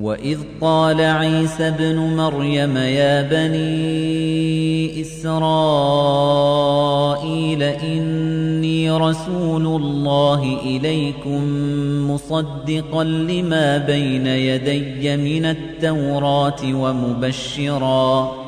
وَإِذْ قَالَ عِيسَى ابْنُ مَرْيَمَ يَا بَنِي إِسْرَائِيلَ إِنِّي رَسُولُ اللَّهِ إِلَيْكُمْ مُصَدِّقًا لِمَا بَيْنَ يَدَيَّ مِنَ التَّوْرَاةِ وَمُبَشِّرًا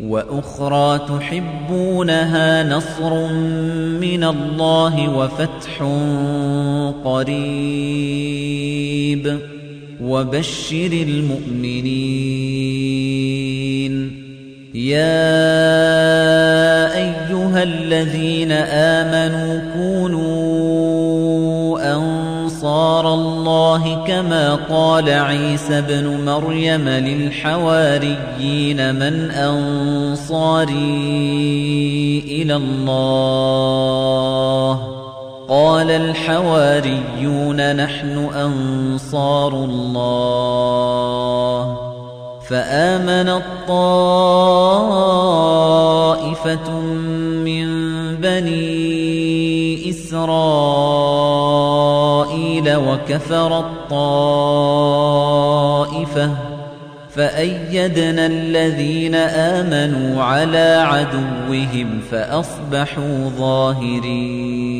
وَأُخْرَىٰ تُحِبُّونَهَا نَصْرٌ مِّنَ اللَّهِ وَفَتْحٌ قَرِيبٌ. وَبَشِّرِ الْمُؤْمِنِينَ. يَا أَيُّهَا الَّذِينَ آمَنُوا كُونُوا أَنصَارَ اللَّهِ كَمَا قَالَ عِيسَى ابْنُ مَرْيَمَ لِلْحَوَارِيِّينَ مَنْ أَنصَارِي إِلَى اللَّهِ ۖ. قَالَ الْحَوَارِيُّونَ نَحْنُ أَنصَارُ اللَّهِ ۖ. فَآمَنَت طَّائِفَةٌ مِّن بَنِي إِسْرَائِيلَ وَكَفَرَت طَّائِفَةٌ ۖ فَأَيَّدْنَا الَّذِينَ آمَنُوا عَلَىٰ عَدُوِّهِمْ فَأَصْبَحُوا ظَاهِرِينَ